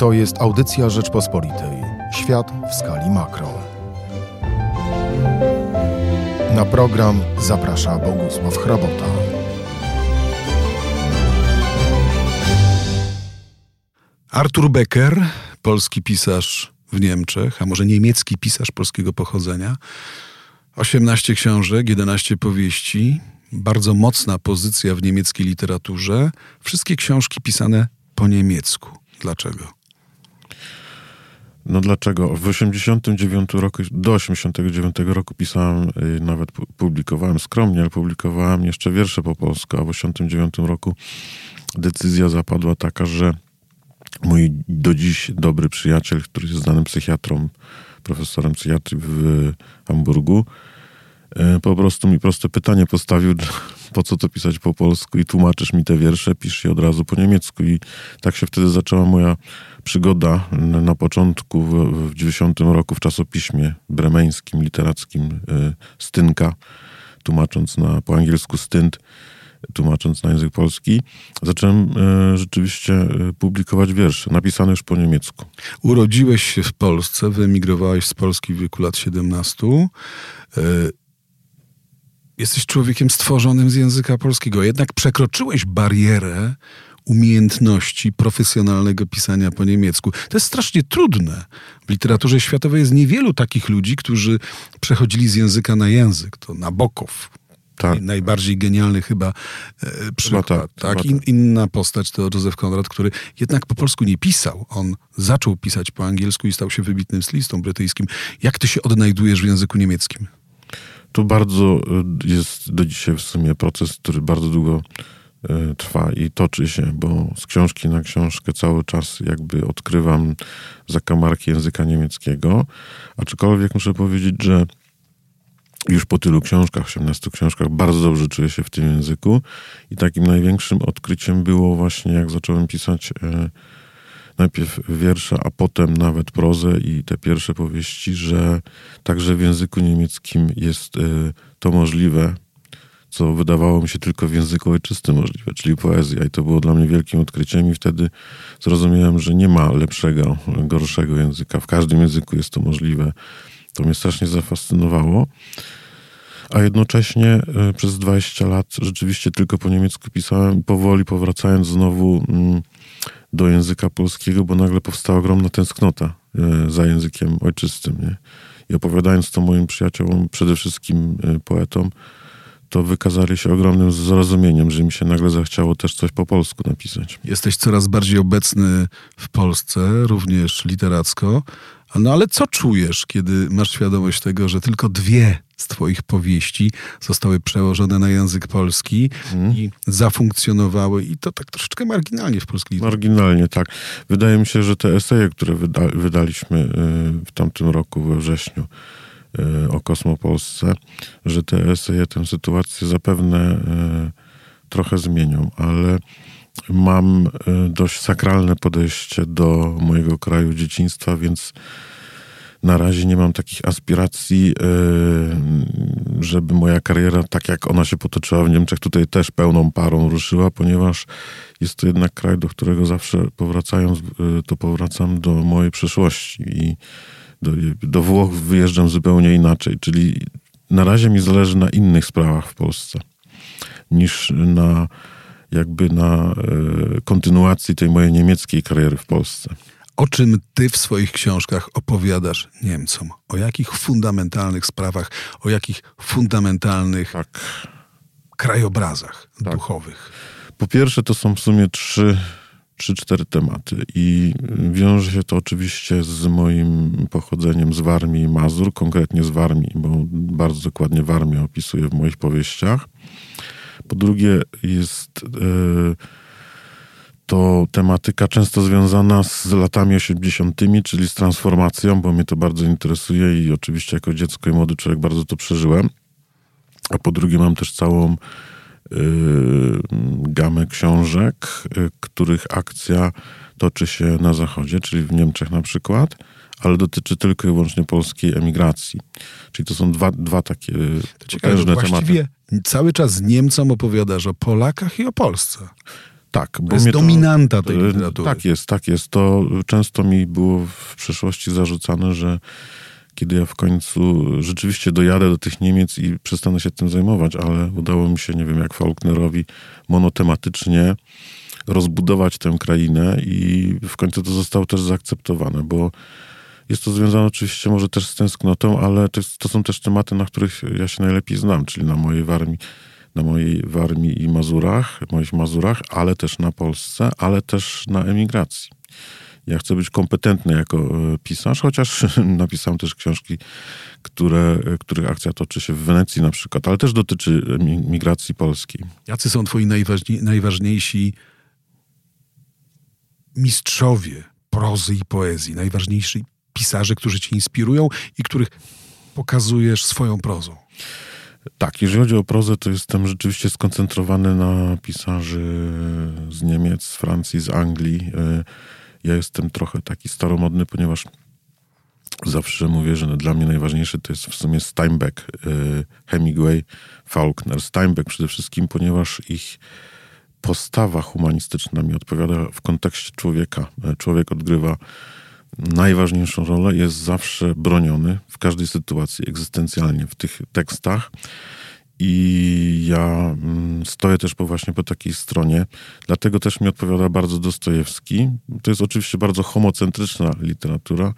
To jest audycja Rzeczpospolitej. Świat w skali makro. Na program zaprasza Bogusław Hrabota. Artur Becker, polski pisarz w Niemczech, a może niemiecki pisarz polskiego pochodzenia. 18 książek, 11 powieści, bardzo mocna pozycja w niemieckiej literaturze. Wszystkie książki pisane po niemiecku. Dlaczego? No dlaczego? W 89 roku, do 89 roku pisałem, y, nawet publikowałem skromnie, ale publikowałem jeszcze wiersze po polsku, a w 89 roku decyzja zapadła taka, że mój do dziś dobry przyjaciel, który jest znanym psychiatrą, profesorem psychiatrii w Hamburgu, po prostu mi proste pytanie postawił, po co to pisać po polsku i tłumaczysz mi te wiersze, pisz je od razu po niemiecku. I tak się wtedy zaczęła moja przygoda na początku, w, 90 roku w czasopiśmie bremeńskim, literackim y, Stynka, tłumacząc na, po angielsku Stynt, tłumacząc na język polski, zacząłem y, rzeczywiście publikować wiersze, napisane już po niemiecku. Urodziłeś się w Polsce, wyemigrowałeś z Polski w wieku lat 17 jesteś człowiekiem stworzonym z języka polskiego. Jednak przekroczyłeś barierę umiejętności profesjonalnego pisania po niemiecku. To jest strasznie trudne. W literaturze światowej jest niewielu takich ludzi, którzy przechodzili z języka na język. To Nabokow, tak. Najbardziej genialny chyba e, przykład. Chyba tak, tak? In, inna postać to Józef Konrad, który jednak po polsku nie pisał. On zaczął pisać po angielsku i stał się wybitnym stylistą brytyjskim. Jak ty się odnajdujesz w języku niemieckim? To bardzo y, jest do dzisiaj w sumie proces, który bardzo długo y, trwa i toczy się, bo z książki na książkę cały czas jakby odkrywam zakamarki języka niemieckiego, aczkolwiek muszę powiedzieć, że już po tylu książkach, 18 książkach, bardzo dobrze czuję się w tym języku i takim największym odkryciem było właśnie, jak zacząłem pisać y, najpierw wiersze, a potem nawet prozę i te pierwsze powieści, że także w języku niemieckim jest y, to możliwe, co wydawało mi się tylko w języku ojczystym możliwe, czyli poezja. I to było dla mnie wielkim odkryciem i wtedy zrozumiałem, że nie ma lepszego, gorszego języka. W każdym języku jest to możliwe. To mnie strasznie zafascynowało. A jednocześnie y, przez 20 lat rzeczywiście tylko po niemiecku pisałem, powoli powracając znowu mm, do języka polskiego, bo nagle powstała ogromna tęsknota e, za językiem ojczystym. Nie? I opowiadając to moim przyjaciołom, przede wszystkim e, poetom, to wykazali się ogromnym zrozumieniem, że mi się nagle zachciało też coś po polsku napisać. Jesteś coraz bardziej obecny w Polsce, również literacko. No ale co czujesz, kiedy masz świadomość tego, że tylko dwie z Twoich powieści zostały przełożone na język polski mm. i zafunkcjonowały, i to tak troszeczkę marginalnie w polskiej Marginalnie, tak. Wydaje mi się, że te eseje, które wyda wydaliśmy y, w tamtym roku, we wrześniu, y, o Kosmopolsce, że te eseje tę sytuację zapewne y, trochę zmienią, ale mam dość sakralne podejście do mojego kraju dzieciństwa, więc na razie nie mam takich aspiracji, e, żeby moja kariera, tak jak ona się potoczyła w Niemczech, tutaj też pełną parą ruszyła, ponieważ jest to jednak kraj, do którego zawsze powracając, e, to powracam do mojej przeszłości i do, do Włoch wyjeżdżam zupełnie inaczej, czyli na razie mi zależy na innych sprawach w Polsce niż na jakby na e, kontynuacji tej mojej niemieckiej kariery w Polsce. O czym ty w swoich książkach opowiadasz Niemcom? O jakich fundamentalnych sprawach, o jakich fundamentalnych tak. krajobrazach tak. duchowych? Po pierwsze, to są w sumie trzy, trzy, cztery tematy i wiąże się to oczywiście z moim pochodzeniem z Warmii i Mazur, konkretnie z Warmii, bo bardzo dokładnie Warmię opisuję w moich powieściach. Po drugie jest... Yy, to tematyka często związana z latami 80., czyli z transformacją, bo mnie to bardzo interesuje i oczywiście jako dziecko i młody człowiek bardzo to przeżyłem. A po drugie mam też całą y, gamę książek, y, których akcja toczy się na zachodzie, czyli w Niemczech na przykład, ale dotyczy tylko i wyłącznie polskiej emigracji. Czyli to są dwa, dwa takie ciekawe, tematy. Cały czas Niemcom opowiadasz o Polakach i o Polsce. Tak. Bo to jest dominanta tej e, literatury. Tak jest, tak jest. To często mi było w przeszłości zarzucane, że kiedy ja w końcu rzeczywiście dojadę do tych Niemiec i przestanę się tym zajmować, ale udało mi się, nie wiem, jak Faulknerowi, monotematycznie rozbudować tę krainę i w końcu to zostało też zaakceptowane, bo jest to związane oczywiście może też z tęsknotą, ale to, to są też tematy, na których ja się najlepiej znam, czyli na mojej Warmii, na mojej Warmii i Mazurach, moich Mazurach, ale też na Polsce, ale też na emigracji. Ja chcę być kompetentny jako e, pisarz, chociaż napisałem też książki, które, których akcja toczy się w Wenecji na przykład, ale też dotyczy migracji polskiej. Jacy są twoi najważniej, najważniejsi mistrzowie prozy i poezji, najważniejsi pisarze, którzy cię inspirują i których pokazujesz swoją prozą? Tak, jeżeli chodzi o prozę, to jestem rzeczywiście skoncentrowany na pisarzy z Niemiec, z Francji, z Anglii. E, ja jestem trochę taki staromodny, ponieważ zawsze mówię, że dla mnie najważniejszy to jest w sumie Steinbeck, e, Hemingway, Faulkner. Steinbeck przede wszystkim, ponieważ ich postawa humanistyczna mi odpowiada w kontekście człowieka. E, człowiek odgrywa najważniejszą rolę, jest zawsze broniony w każdej sytuacji egzystencjalnie w tych tekstach. I ja mm, stoję też po właśnie po takiej stronie. Dlatego też mi odpowiada bardzo Dostojewski. To jest oczywiście bardzo homocentryczna literatura,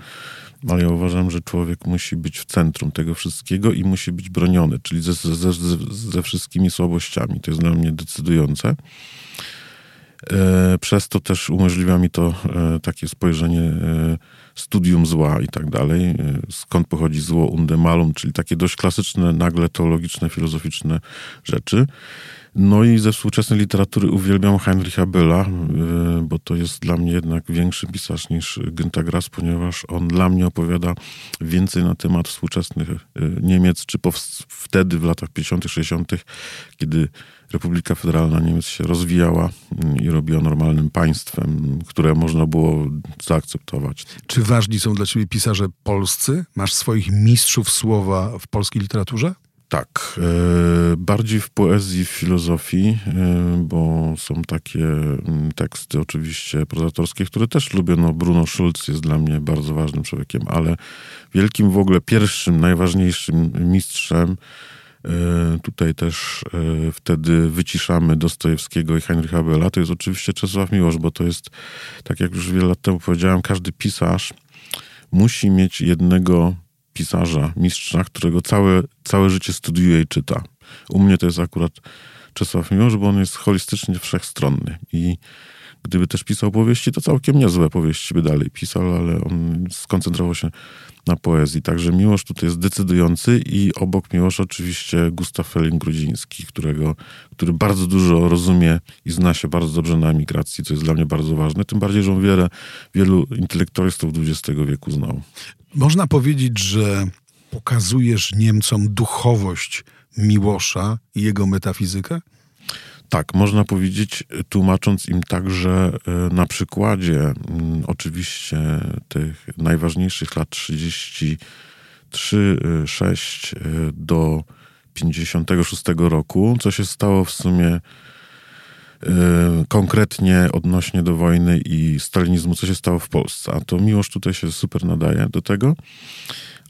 ale ja uważam, że człowiek musi być w centrum tego wszystkiego i musi być broniony, czyli ze, ze, ze, ze wszystkimi słabościami. To jest dla mnie decydujące. E, przez to też umożliwia mi to e, takie spojrzenie e, studium zła i tak dalej. Skąd pochodzi zło undemalum, czyli takie dość klasyczne, nagle teologiczne, filozoficzne rzeczy. No i ze współczesnej literatury uwielbiam Heinricha Bölla, bo to jest dla mnie jednak większy pisarz niż Günter Grass, ponieważ on dla mnie opowiada więcej na temat współczesnych Niemiec, czy wtedy w latach 50., 60., kiedy Republika Federalna Niemiec się rozwijała mm, i robiła normalnym państwem, które można było zaakceptować. Czy ważni są dla ciebie pisarze polscy? Masz swoich mistrzów słowa w polskiej literaturze? Tak, e, bardziej w poezji, w filozofii, e, bo są takie mm, teksty oczywiście prozatorskie, które też lubię. No Bruno Schulz jest dla mnie bardzo ważnym człowiekiem, ale wielkim w ogóle pierwszym, najważniejszym mistrzem E, tutaj też wtedy wyciszamy Dostojewskiego i Heinricha Bella. To jest oczywiście Czesław Miłosz, bo to jest, tak jak już wiele lat temu powiedziałem, każdy pisarz musi mieć jednego pisarza, mistrza, którego całe, całe życie studiuje i czyta. U mnie to jest akurat Czesław Miłosz, bo on jest holistycznie wszechstronny i gdyby też pisał powieści, to całkiem niezłe powieści by dalej pisał, ale on skoncentrował się na poezji. Także Miłosz tutaj jest decydujący i obok Miłosza oczywiście Gustaw Felling-Grudziński, którego, który bardzo dużo rozumie i zna się bardzo dobrze na emigracji, co jest dla mnie bardzo ważne. Tym bardziej, że on wiele, wielu intelektualistów XX wieku znał. Można powiedzieć, że pokazujesz Niemcom duchowość Miłosza i jego metafizykę? Tak, można powiedzieć, tłumacząc im także e, na przykładzie oczywiście tych najważniejszych lat 33, 6 e, do 56 roku, co się stało w sumie e, konkretnie odnośnie do wojny i stalinizmu, co się stało w Polsce. A to Miłosz tutaj się super nadaje do tego.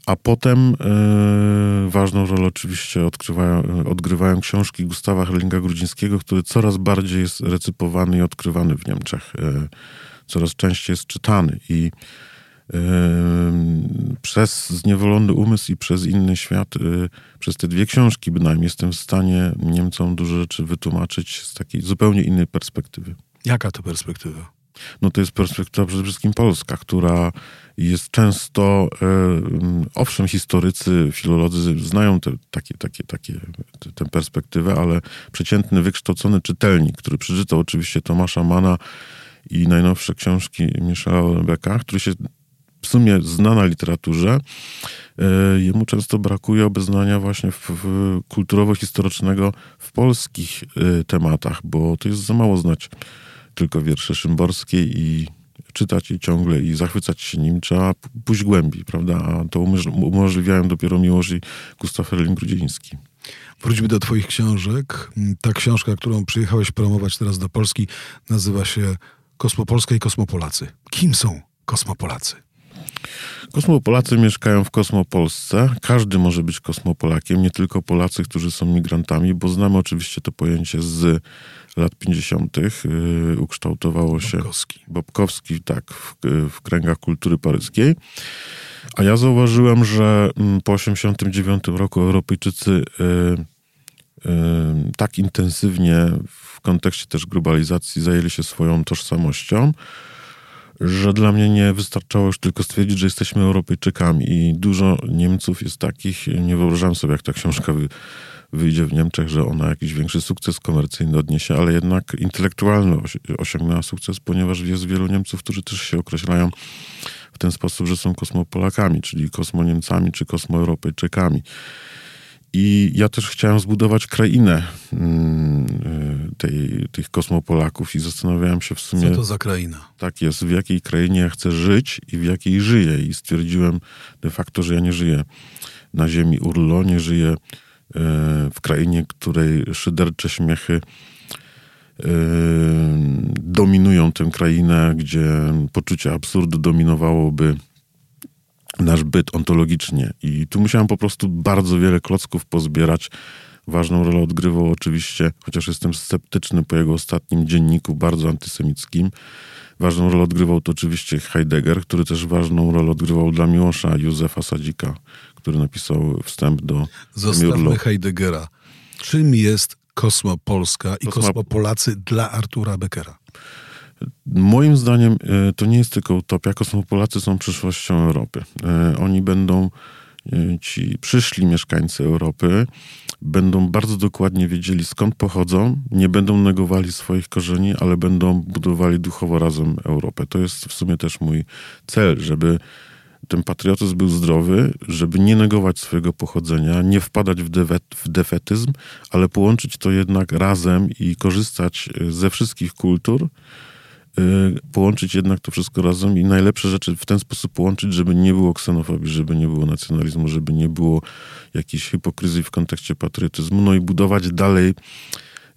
A potem e, ważną rolę oczywiście odkrywają, odgrywają książki Gustawa Herlinga Grudzińskiego, który coraz bardziej jest recypowany i odkrywany w Niemczech. E, coraz częściej jest czytany i przez zniewolony umysł i przez inny świat, przez te dwie książki bynajmniej jestem w stanie Niemcom dużo rzeczy wytłumaczyć z takiej zupełnie innej perspektywy. Jaka to perspektywa? no to jest perspektywa przede wszystkim polska, która jest często, owszem, historycy, filolodzy znają te, takie, takie, takie, te, tę perspektywę, ale przeciętny, wykształcony czytelnik, który przeczytał oczywiście Tomasza Mana i najnowsze książki Michela Lebeka, który się w sumie zna na literaturze, e, jemu często brakuje obeznania właśnie w, w kulturowo-historycznego w polskich e, tematach, bo to jest za mało znać tylko wiersze Szymborskiej i czytać je ciągle i zachwycać się nim, trzeba pójść głębiej, prawda? A to umożliwiają dopiero Miłosz i Gustaw Herling-Grudziński. Wróćmy do Twoich książek. Ta książka, którą przyjechałeś promować teraz do Polski, nazywa się Kosmopolska i Kosmopolacy. Kim są Kosmopolacy? Kosmopolacy mieszkają w Kosmopolsce. Każdy może być kosmopolakiem, nie tylko Polacy, którzy są migrantami, bo znamy oczywiście to pojęcie z lat 50. Yy, ukształtowało się. Bobkowski. Bobkowski, tak, w, w kręgach kultury paryskiej. A ja zauważyłem, że mm, po 89 roku Europejczycy yy, yy, tak intensywnie w kontekście też globalizacji zajęli się swoją tożsamością, że dla mnie nie wystarczało już tylko stwierdzić, że jesteśmy Europejczykami i dużo Niemców jest takich, nie wyobrażam sobie, jak ta książka wy, wyjdzie w Niemczech, że ona jakiś większy sukces komercyjny odniesie, ale jednak intelektualny osiągnęła sukces, ponieważ jest wielu Niemców, którzy też się określają w ten sposób, że są kosmopolakami, czyli kosmoniemcami czy kosmoeuropejczykami. I ja też chciałem zbudować krainę mm, tej, tych kosmopolaków i zastanawiałem się w sumie... Co to za kraina? Tak jest, w jakiej krainie ja chcę żyć i w jakiej żyję. I stwierdziłem de facto, że ja nie żyję na ziemi Urlo, nie żyję y, w krainie, której szydercze śmiechy y, dominują tę krainę, gdzie poczucie absurdu dominowałoby nasz byt ontologicznie. I tu musiałem po prostu bardzo wiele klocków pozbierać. Ważną rolę odgrywał oczywiście, chociaż jestem sceptyczny po jego ostatnim dzienniku, bardzo antysemickim. Ważną rolę odgrywał to oczywiście Heidegger, który też ważną rolę odgrywał dla Miłosza Józefa Sadzika, który napisał wstęp do Zostawmy Miurlo. Heideggera. Czym jest Kosmopolska i Kosmo- Kosmopolacy dla Artura Beckera? Moim zdaniem e, to nie jest tylko utopia. Kosmopolacy są przyszłością Europy. E, Oni będą, e, ci przyszli mieszkańcy Europy, będą bardzo dokładnie wiedzieli skąd pochodzą, nie będą negowali swoich korzeni, ale będą budowali duchowo razem Europę. To jest w sumie też mój cel, żeby ten patriotyzm był zdrowy, żeby nie negować swojego pochodzenia, nie wpadać w, dewet, w defetyzm, ale połączyć to jednak razem i korzystać ze wszystkich kultur, połączyć jednak to wszystko razem i najlepsze rzeczy w ten sposób połączyć, żeby nie było ksenofobii, żeby nie było nacjonalizmu, żeby nie było jakiejś hipokryzji w kontekście patriotyzmu, no i budować dalej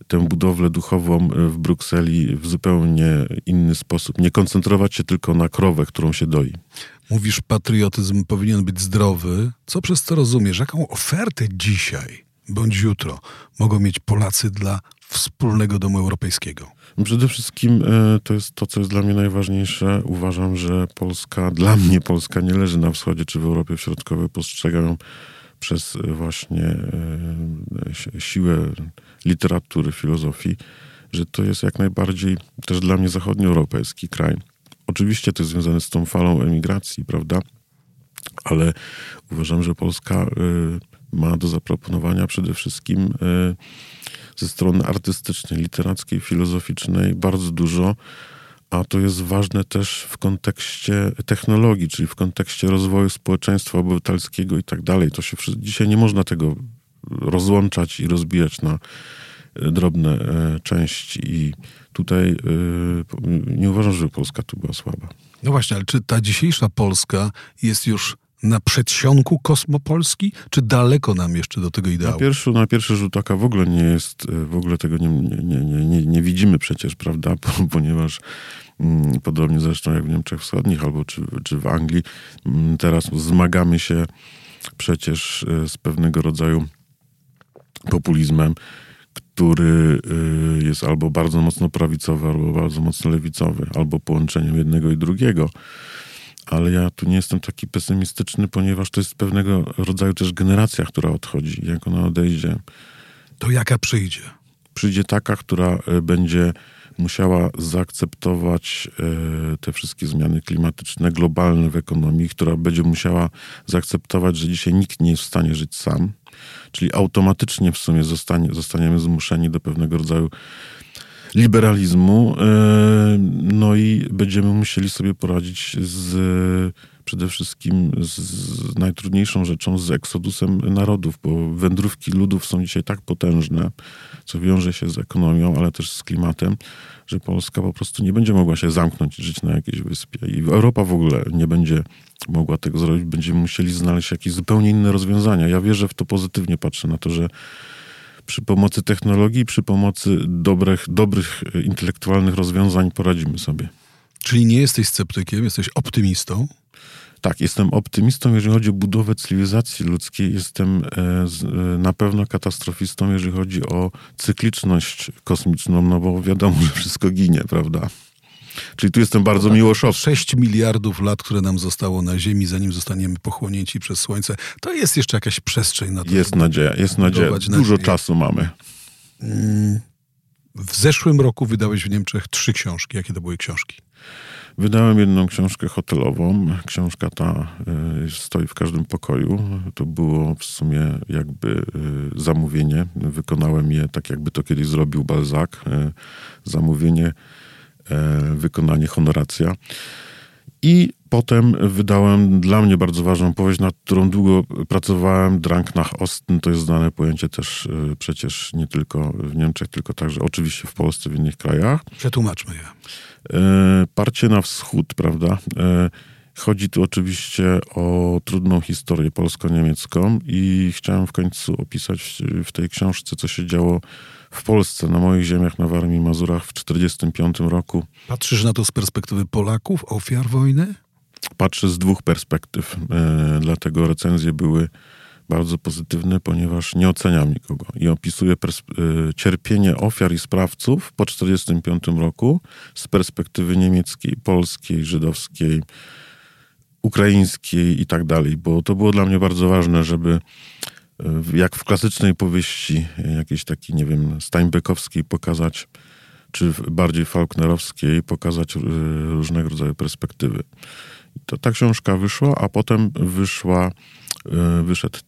tę budowlę duchową y, w Brukseli w zupełnie inny sposób. Nie koncentrować się tylko na krowę, którą się doi. Mówisz, patriotyzm powinien być zdrowy. Co przez to rozumiesz? Jaką ofertę dzisiaj bądź jutro mogą mieć Polacy dla wspólnego domu europejskiego? Przede wszystkim e, to jest to, co jest dla mnie najważniejsze. Uważam, że Polska, dla mnie Polska nie leży na wschodzie czy w Europie Środkowej. Postrzegam przez e, właśnie e, si- siłę literatury, filozofii, że to jest jak najbardziej też dla mnie zachodnioeuropejski kraj. Oczywiście to jest związane z tą falą emigracji, prawda? Ale uważam, że Polska ma do zaproponowania przede wszystkim ze strony artystycznej, literackiej, filozoficznej bardzo dużo, a to jest ważne też w kontekście technologii, czyli w kontekście rozwoju społeczeństwa obywatelskiego i tak dalej. To się dzisiaj nie można tego rozłączać i rozbijać na e, drobne e, części i tutaj e, nie uważam, żeby Polska tu była słaba. No właśnie, ale czy ta dzisiejsza Polska jest już na przedsionku kosmopolski, czy daleko nam jeszcze do tego Na ideału? pierwszy, na pierwszy rzut oka w ogóle nie jest, e, w ogóle tego nie, nie, nie, nie, nie, widzimy przecież, prawda? Po- Ponieważ mm, podobnie zresztą jak w Niemczech Wschodnich albo czy, czy w Anglii, mm, teraz zmagamy się przecież e, z pewnego rodzaju populizmem, który y, jest albo bardzo mocno prawicowy, albo bardzo mocno lewicowy, albo połączeniem jednego i drugiego. Ale ja tu nie jestem taki pesymistyczny, ponieważ to jest pewnego rodzaju też generacja, która odchodzi. Jak ona odejdzie, To jaka przyjdzie? przyjdzie taka, która e, będzie musiała zaakceptować e, te wszystkie zmiany klimatyczne, globalne w ekonomii, która będzie musiała zaakceptować, że dzisiaj nikt nie jest w stanie żyć sam, czyli automatycznie w sumie zostanie, zostaniemy zmuszeni do pewnego rodzaju liberalizmu, e, no i będziemy musieli sobie poradzić z przede wszystkim z najtrudniejszą rzeczą, z eksodusem narodów, bo wędrówki ludów są dzisiaj tak potężne, co wiąże się z ekonomią, ale też z klimatem, że Polska po prostu nie będzie mogła się zamknąć i żyć na jakiejś wyspie. I Europa w ogóle nie będzie mogła tego zrobić. Będziemy musieli znaleźć jakieś zupełnie inne rozwiązania. Ja wierzę w to pozytywnie, patrzę na to, że przy pomocy technologii, przy pomocy dobrych, dobrych intelektualnych rozwiązań poradzimy sobie. Czyli nie jesteś sceptykiem, jesteś optymistą? Tak, jestem optymistą, jeżeli chodzi o budowę cywilizacji ludzkiej. Jestem e, e, na pewno katastrofistą, jeżeli chodzi o cykliczność kosmiczną, no bo wiadomo, że wszystko ginie, prawda? Czyli tu jestem bardzo miłoszowy. 6 miliardów lat, które nam zostało na Ziemi, zanim zostaniemy pochłonięci przez Słońce, to jest jeszcze jakaś przestrzeń na to. Jest nadzieja, jest nadzieja. Dużo nadzieję. czasu mamy. Mm. W zeszłym roku wydałeś w Niemczech trzy książki. Jakie to były książki? Wydałem jedną książkę hotelową. Książka ta y, stoi w każdym pokoju. To było w sumie jakby y, zamówienie. Wykonałem je tak, jakby to kiedyś zrobił Balzac. Y, zamówienie, wykonanie, honoracja. I potem wydałem dla mnie bardzo ważną powieść, nad którą długo pracowałem. Drang nach Osten to jest znane pojęcie też przecież nie tylko w Niemczech, tylko także oczywiście w Polsce, w innych krajach. Przetłumaczmy je. E, parcie na wschód, prawda? E, chodzi tu oczywiście o trudną historię polsko-niemiecką i chciałem w końcu opisać w tej książce, co się działo w Polsce, na moich ziemiach, na Warmii i Mazurach w 1945 roku. Patrzysz na to z perspektywy Polaków, ofiar wojny? Patrzę z dwóch perspektyw, e, dlatego recenzje były bardzo pozytywny, ponieważ nie oceniam nikogo i opisuje y, cierpienie ofiar i sprawców po 1945 roku z perspektywy niemieckiej, polskiej, żydowskiej, ukraińskiej i tak dalej, bo to było dla mnie bardzo ważne, żeby jak w klasycznej powieści, jakiejś takiej, nie wiem, Steinbeckowskiej pokazać, czy bardziej Faulknerowskiej pokazać różnego rodzaju perspektywy. To ta książka wyszła, a potem wyszła, wyszedł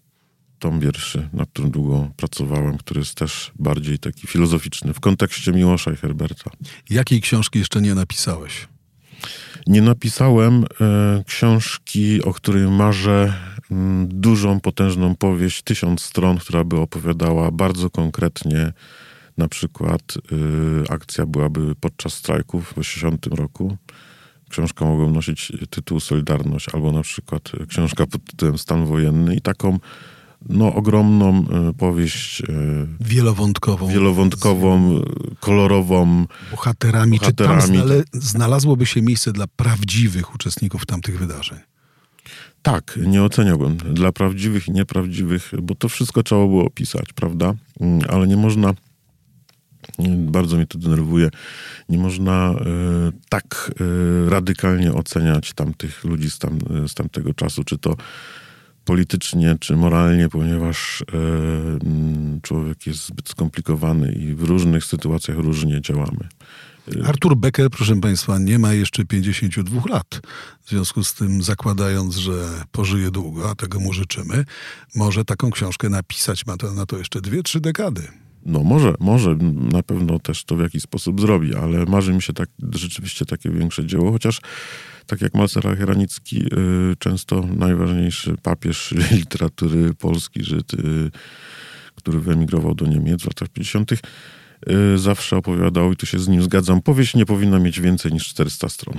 tom wierszy, nad którym długo pracowałem, który jest też bardziej taki filozoficzny w kontekście Miłosza i Herberta. Jakiej książki jeszcze nie napisałeś? Nie napisałem e, książki, o której marzę, dużą, potężną powieść, tysiąc stron, która by opowiadała bardzo konkretnie, na przykład e, akcja byłaby podczas strajków w 80 roku. Książka mogła nosić tytuł Solidarność, albo na przykład książka pod tytułem Stan wojenny i taką no, ogromną e, powieść. E, wielowątkową. Wielowątkową, kolorową. Bohaterami. bohaterami. Czy tam znalazłoby się miejsce dla prawdziwych uczestników tamtych wydarzeń? Tak, nie oceniałbym. Dla prawdziwych i nieprawdziwych, bo to wszystko trzeba było opisać, prawda? Mm, ale nie można mm, bardzo mnie to denerwuje. Nie można y, tak y, radykalnie oceniać tamtych ludzi z, tam, z tamtego czasu, czy to politycznie czy moralnie, ponieważ e, mm, człowiek jest zbyt skomplikowany i w różnych sytuacjach różnie działamy. Artur Becker, proszę Państwa, nie ma jeszcze 52 lat. W związku z tym, zakładając, że pożyje długo, a tego mu życzymy, może taką książkę napisać. Ma to, na to jeszcze dwie, trzy dekady. No może, może na pewno też to w jakiś sposób zrobi, ale marzy mi się tak, rzeczywiście takie większe dzieło, chociaż tak jak Malcer Heranicki, y, często najważniejszy papież literatury polski, y, który wyemigrował do Niemiec w latach 50., y, zawsze opowiadał, i tu się z nim zgadzam, powieść nie powinna mieć więcej niż 400 stron.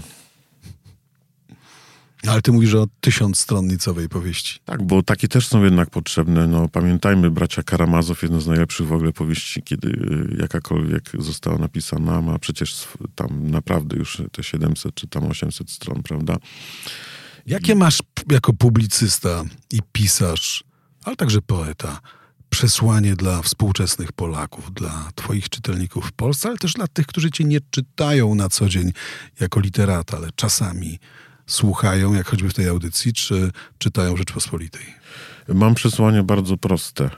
Ale ty mówisz o tysiąc stronnicowej powieści. Tak, bo takie też są jednak potrzebne. No, pamiętajmy, bracia Karamazow, jedna z najlepszych w ogóle powieści, kiedy y, jakakolwiek została napisana, ma przecież tam naprawdę już te 700 czy tam 800 stron, prawda? Jakie masz jako publicysta i pisarz, ale także poeta, przesłanie dla współczesnych Polaków, dla Twoich czytelników w Polsce, ale też dla tych, którzy Cię nie czytają na co dzień jako literata, ale czasami słuchają, jak choćby w tej audycji, czy czytają Rzeczpospolitej? Mam przesłanie bardzo proste.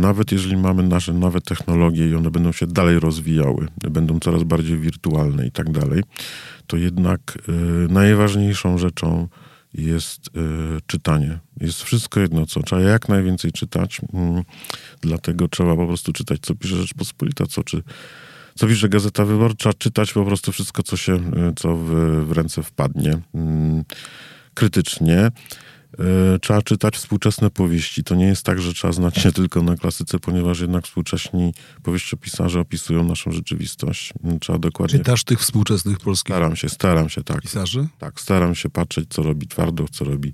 Nawet jeżeli mamy nasze nowe technologie i one będą się dalej rozwijały, będą coraz bardziej wirtualne i tak dalej, to jednak e, najważniejszą rzeczą jest e, czytanie. Jest wszystko jedno, co trzeba jak najwięcej czytać. Mm, dlatego trzeba po prostu czytać, co pisze Rzeczpospolita, co czy co wiesz, że Gazeta Wyborcza, czytać po prostu wszystko, co się, y, co w, w ręce wpadnie. Mm, krytycznie. Y, trzeba czytać współczesne powieści. To nie jest tak, że trzeba znać się tylko na klasyce, ponieważ jednak współcześni powieściopisarze opisują naszą rzeczywistość. Mm, Trzeba dokładnie... Czytasz tych współczesnych polskich Staram się, staram się, tak. pisarzy? Tak, staram się patrzeć, co robi Twardoch, co robi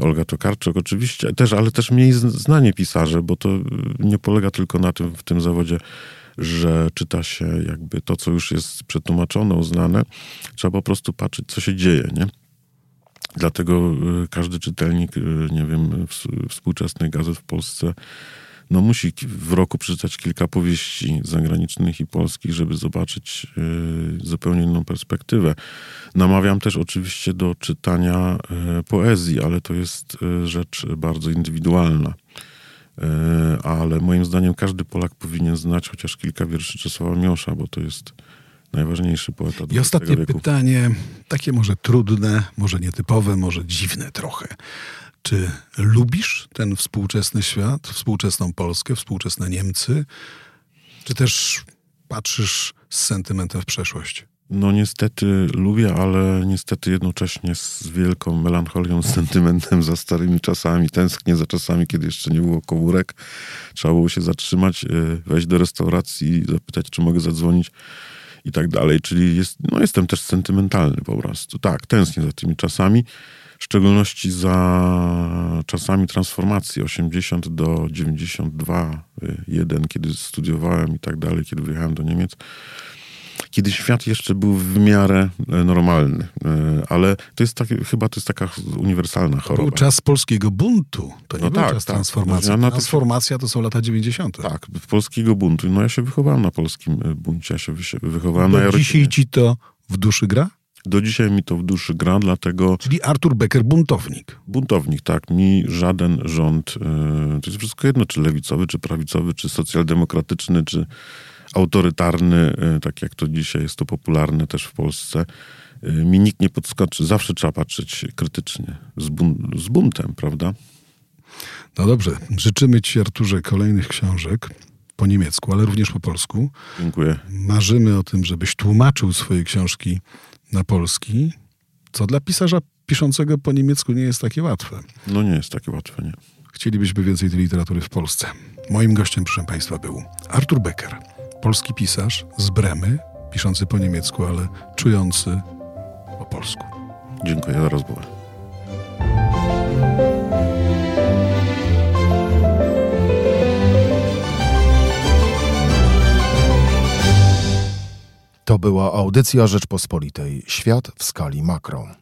Olga Tokarczuk oczywiście, też, ale też mniej z- znani pisarze, bo to y, nie polega tylko na tym w tym zawodzie, że czyta się jakby to, co już jest przetłumaczone, uznane. Trzeba po prostu patrzeć, co się dzieje, nie? Dlatego y, każdy czytelnik, y, nie wiem, ws- współczesnych gazet w Polsce, no musi w roku przeczytać kilka powieści zagranicznych i polskich, żeby zobaczyć y, zupełnie inną perspektywę. Namawiam też oczywiście do czytania poezji, ale to jest rzecz bardzo indywidualna. Y, ale moim zdaniem każdy Polak powinien znać chociaż kilka wierszy Czesława Miłosza, bo to jest najważniejszy poeta I ostatnie wieku. pytanie, takie może trudne, może nietypowe, może dziwne trochę. Czy lubisz ten współczesny świat, współczesną Polskę, współczesne Niemcy? Czy też patrzysz z sentymentem w przeszłość? No niestety lubię, ale niestety jednocześnie z wielką melancholią, sentymentem za starymi czasami. Tęsknię za czasami, kiedy jeszcze nie było komórek. Trzeba było się zatrzymać, y, wejść do restauracji, zapytać, czy mogę zadzwonić i tak dalej. Czyli jest, no jestem też sentymentalny po prostu. Tak, tęsknię za tymi czasami. W szczególności za czasami transformacji 80 do 92, 1, kiedy studiowałem i tak dalej, kiedy wyjechałem do Niemiec kiedy świat jeszcze był w miarę e, normalny. E, Ale to jest takie, chyba to jest taka uniwersalna Był choroba. czas polskiego buntu. To nie No był tak, czas tak. transformacji. Na Transformacja to są lata 90. Tak, polskiego buntu. No ja się wychowałem na polskim e, buncie, ja się wychowałem na Do Jarocinie. dzisiaj ci to w duszy gra? Do dzisiaj mi to w duszy gra, dlatego Czyli Artur Becker buntownik. buntownik, tak, mi żaden rząd, to jest wszystko jedno, czy lewicowy, czy prawicowy, czy socjaldemokratyczny, czy autorytarny, e, tak jak to dzisiaj jest to popularne też w Polsce, e, mi nikt nie podskoczy. Zawsze trzeba patrzeć krytycznie, z, bun- z buntem, prawda? No dobrze, życzymy ci Arturze kolejnych książek po niemiecku, ale również po polsku. Dziękuję. Marzymy o tym, żebyś tłumaczył swoje książki na polski, co dla pisarza piszącego po niemiecku nie jest takie łatwe. No nie jest takie łatwe, nie. Chcielibyśmy więcej tej literatury w Polsce. Moim gościem, proszę Państwa, był Artur Becker, polski pisarz z Bremy, piszący po niemiecku, ale czujący po polsku. Dziękuję za rozmowę. To była audycja Rzeczpospolitej. Świat w skali makro.